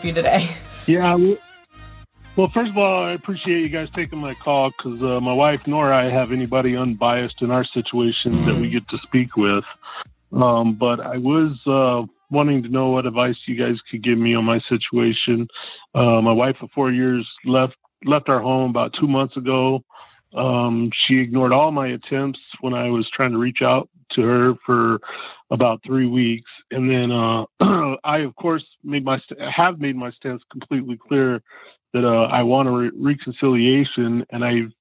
Help you today? Yeah. Well, well, first of all, I appreciate you guys taking my call because uh, my wife nor I have anybody unbiased in our situation that we get to speak with. Um, but I was uh, wanting to know what advice you guys could give me on my situation. Uh, my wife of four years left left our home about two months ago. Um, she ignored all my attempts when I was trying to reach out to her for about three weeks, and then uh, I, of course, made my have made my stance completely clear that uh, I want a re- reconciliation, and I've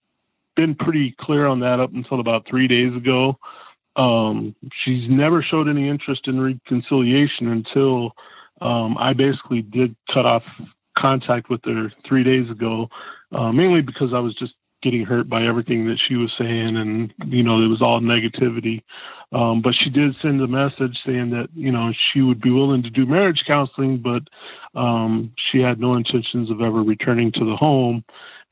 been pretty clear on that up until about three days ago. Um, she's never showed any interest in reconciliation until um, I basically did cut off contact with her three days ago, uh, mainly because I was just getting hurt by everything that she was saying, and you know it was all negativity. Um, but she did send a message saying that you know she would be willing to do marriage counseling, but um, she had no intentions of ever returning to the home,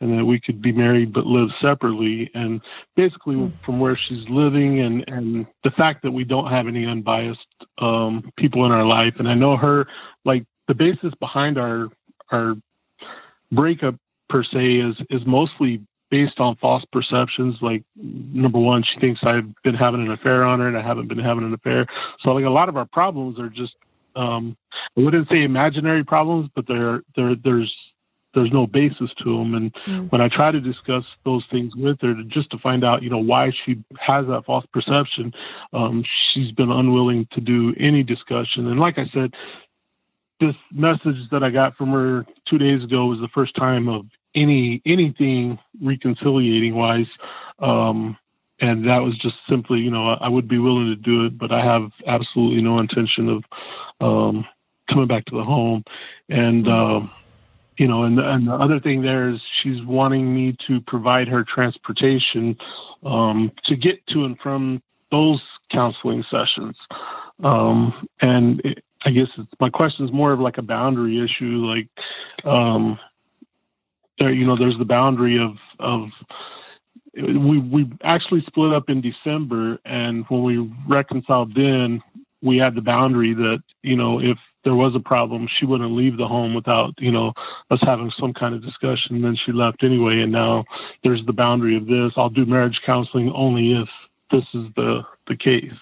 and that we could be married but live separately. And basically, from where she's living, and and the fact that we don't have any unbiased um, people in our life, and I know her like the basis behind our our breakup per se is is mostly based on false perceptions. Like number one, she thinks I've been having an affair on her, and I haven't been having an affair. So like a lot of our problems are just um, I wouldn't say imaginary problems, but there there there's there's no basis to them. And Mm. when I try to discuss those things with her, to, just to find out, you know, why she has that false perception, um, she's been unwilling to do any discussion. And like I said, this message that I got from her two days ago was the first time of any anything reconciliating wise. Um, and that was just simply, you know, I, I would be willing to do it, but I have absolutely no intention of um, coming back to the home. And um, you know, and and the other thing there is she's wanting me to provide her transportation um, to get to and from those counseling sessions. Um, and it, I guess it's, my question is more of like a boundary issue. Like, um, there, you know, there's the boundary of of we we actually split up in December, and when we reconciled then, we had the boundary that you know if there was a problem, she wouldn't leave the home without you know us having some kind of discussion. Then she left anyway, and now there's the boundary of this. I'll do marriage counseling only if this is the the case.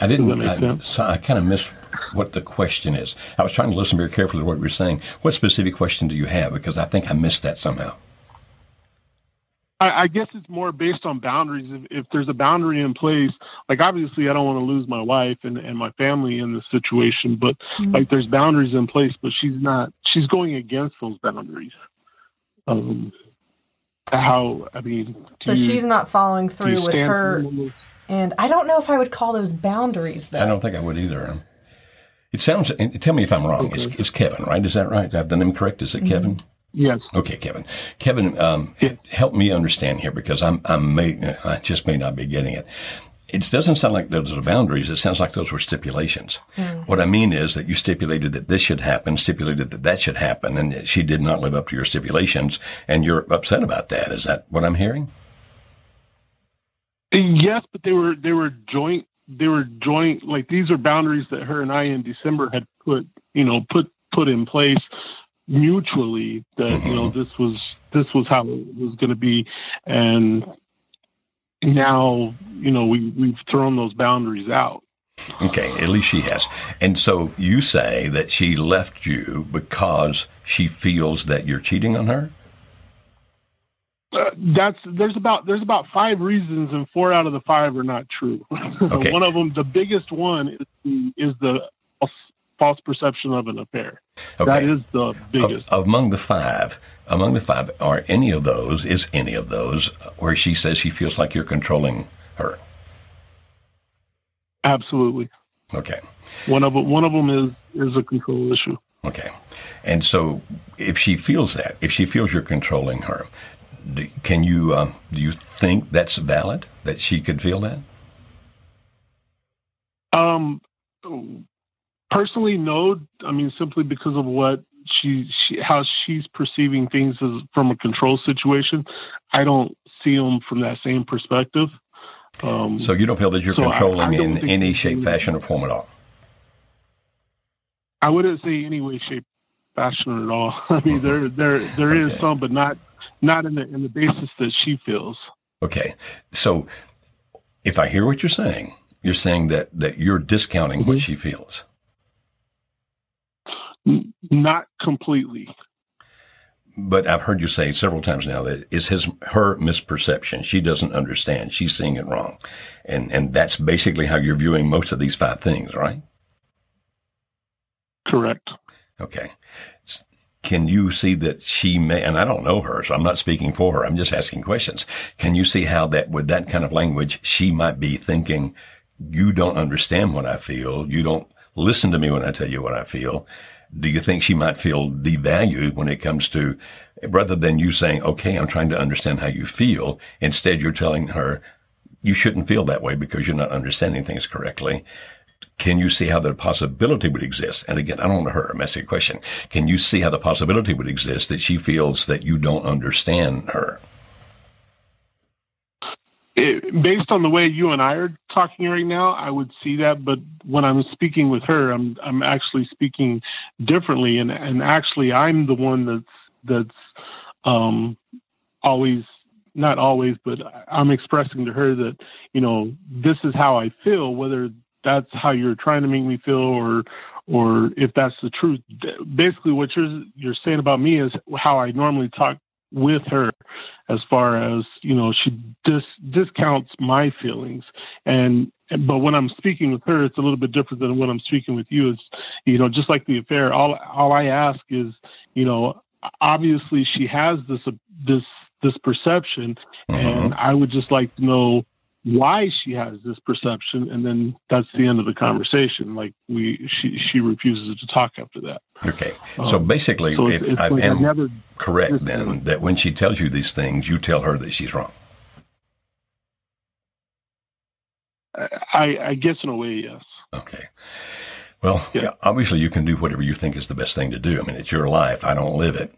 I didn't. Does that make I, sense? so I kind of missed what the question is. I was trying to listen very carefully to what you were saying. What specific question do you have? Because I think I missed that somehow. I, I guess it's more based on boundaries. If, if there's a boundary in place, like obviously I don't want to lose my wife and, and my family in this situation, but like there's boundaries in place, but she's not, she's going against those boundaries. Um, how, I mean, So you- she's not following through with her, firm on those- and I don't know if I would call those boundaries though. I don't think I would either. It sounds. Tell me if I'm wrong. It's, Okay. it's Kevin, right? Is that right? I have the name correct? Is it Kevin? Yes. Okay, Kevin. Kevin, um, help me understand here because I'm, I'm may, I just may not be getting it. It doesn't sound like those are boundaries. It sounds like those were stipulations. What I mean is that you stipulated that this should happen, stipulated that that should happen, and she did not live up to your stipulations, and you're upset about that. Is that what I'm hearing? Yes, but they were they were joint they were joint like these are boundaries that her and I in December had put you know put put in place mutually that you know mm-hmm. this was this was how it was going to be and now you know we we've thrown those boundaries out Okay, at least she has. And so you say that she left you because she feels that you're cheating on her? Uh, that's there's about there's about five reasons and four out of the five are not true Okay. one of them the biggest one is the, is the false perception of an affair. Okay. That is the biggest. Of, among the five, among the five, are any of those, is any of those where she says she feels like you're controlling her? Absolutely. Okay. One of one of them is is a control issue. Okay. And so if she feels that, if she feels you're controlling her, do, can you, um, do you think that's valid, that she could feel that? Um, personally, no. I mean, simply because of what she, she how she's perceiving things as from a control situation. I don't see them from that same perspective. Um, so you don't feel that you're so controlling I, I in any shape, fashion, or form at all. I wouldn't say any way, shape, fashion at all. I mean, there there there okay. is some, but not not in the in the basis that she feels. Okay, so if I hear what you're saying, you're saying that that you're discounting mm-hmm. what she feels. N- not completely. But I've heard you say several times now that it's his her misperception. She doesn't understand. She's seeing it wrong, and and that's basically how you're viewing most of these five things, right? Correct. Okay. Can you see that she may, and I don't know her, so I'm not speaking for her. I'm just asking questions. Can you see how that with that kind of language, she might be thinking, you don't understand what I feel. You don't listen to me when I tell you what I feel. Do you think she might feel devalued when it comes to, rather than you saying, okay, I'm trying to understand how you feel. Instead, you're telling her, you shouldn't feel that way because you're not understanding things correctly. Can you see how the possibility would exist? And again, I don't know her. I'm asking a question. Can you see how the possibility would exist that she feels that you don't understand her? It, based on the way you and I are talking right now, I would see that. But when I'm speaking with her, I'm I'm actually speaking differently, and and actually I'm the one that's that's um, always not always, but I'm expressing to her that you know this is how I feel, whether that's how you're trying to make me feel or or if that's the truth. Basically what you're you're saying about me is how i normally talk with her as far as you know she dis- discounts my feelings. And but when i'm speaking with her it's a little bit different than when i'm speaking with you. It's you know just like the affair all all i ask is you know obviously she has this uh, this this perception. Mm-hmm. and i would just like to know why she has this perception and then that's the end of the conversation. Like we she she refuses to talk after that. Okay. So um, basically so if i like am never, correct then that when she tells you these things you tell her that she's wrong. I i guess in a way yes. Okay. Well yeah. obviously you can do whatever you think is the best thing to do. I mean it's your life. I don't live it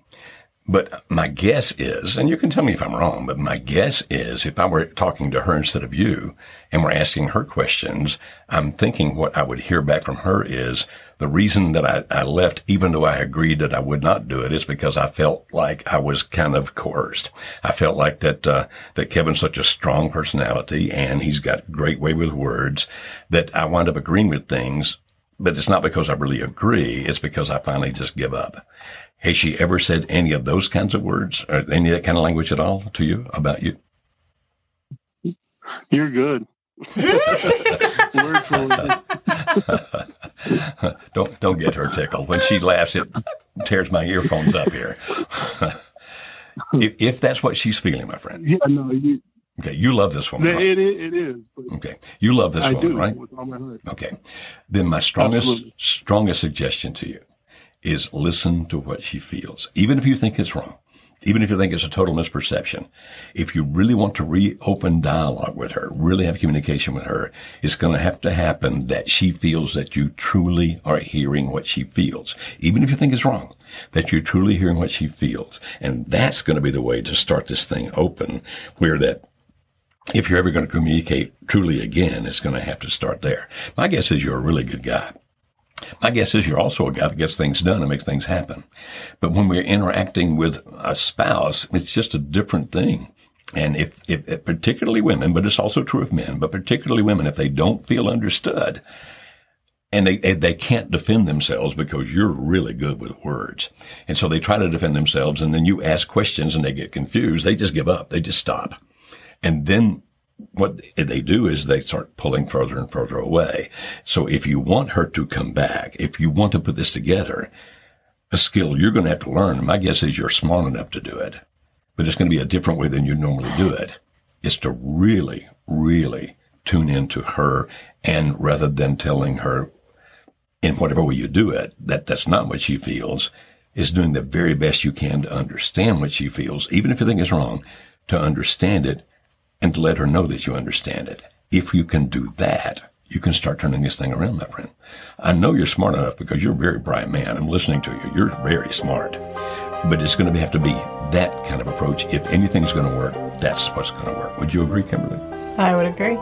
but my guess is, and you can tell me if I'm wrong, but my guess is if I were talking to her instead of you and we're asking her questions, I'm thinking what I would hear back from her is the reason that I, I left, even though I agreed that I would not do it, is because I felt like I was kind of coerced. I felt like that, uh, that Kevin's such a strong personality and he's got great way with words that I wound up agreeing with things but it's not because I really agree. It's because I finally just give up. Has she ever said any of those kinds of words or any of that kind of language at all to you about you? You're good. word for word. don't don't get her tickled. When she laughs, it tears my earphones up here. if, if that's what she's feeling, my friend. Yeah, no, you, Okay, you love this woman. It, it, it is. Okay, you love this I woman, do, right? Okay, then my strongest Absolutely. strongest suggestion to you is listen to what she feels, even if you think it's wrong, even if you think it's a total misperception. If you really want to reopen dialogue with her, really have communication with her, it's going to have to happen that she feels that you truly are hearing what she feels, even if you think it's wrong, that you're truly hearing what she feels. And that's going to be the way to start this thing open where that if you're ever going to communicate truly again, it's going to have to start there. My guess is you're a really good guy. My guess is you're also a guy that gets things done and makes things happen. But when we're interacting with a spouse, it's just a different thing. And if, if, if, particularly women, but it's also true of men, but particularly women, if they don't feel understood and they, they can't defend themselves because you're really good with words. And so they try to defend themselves and then you ask questions and they get confused. They just give up. They just stop. And then what they do is they start pulling further and further away. So if you want her to come back, if you want to put this together, a skill you're going to have to learn. My guess is you're smart enough to do it, but it's going to be a different way than you normally do it. Is to really, really tune into her and rather than telling her in whatever way you do it, that that's not what she feels, is doing the very best you can to understand what she feels, even if you think it's wrong, to understand it and let her know that you understand it. If you can do that, you can start turning this thing around, my friend. I know you're smart enough because you're a very bright man. I'm listening to you. You're very smart. But it's going to have to be that kind of approach. If anything's going to work, that's what's going to work. Would you agree, Kimberly? I would agree.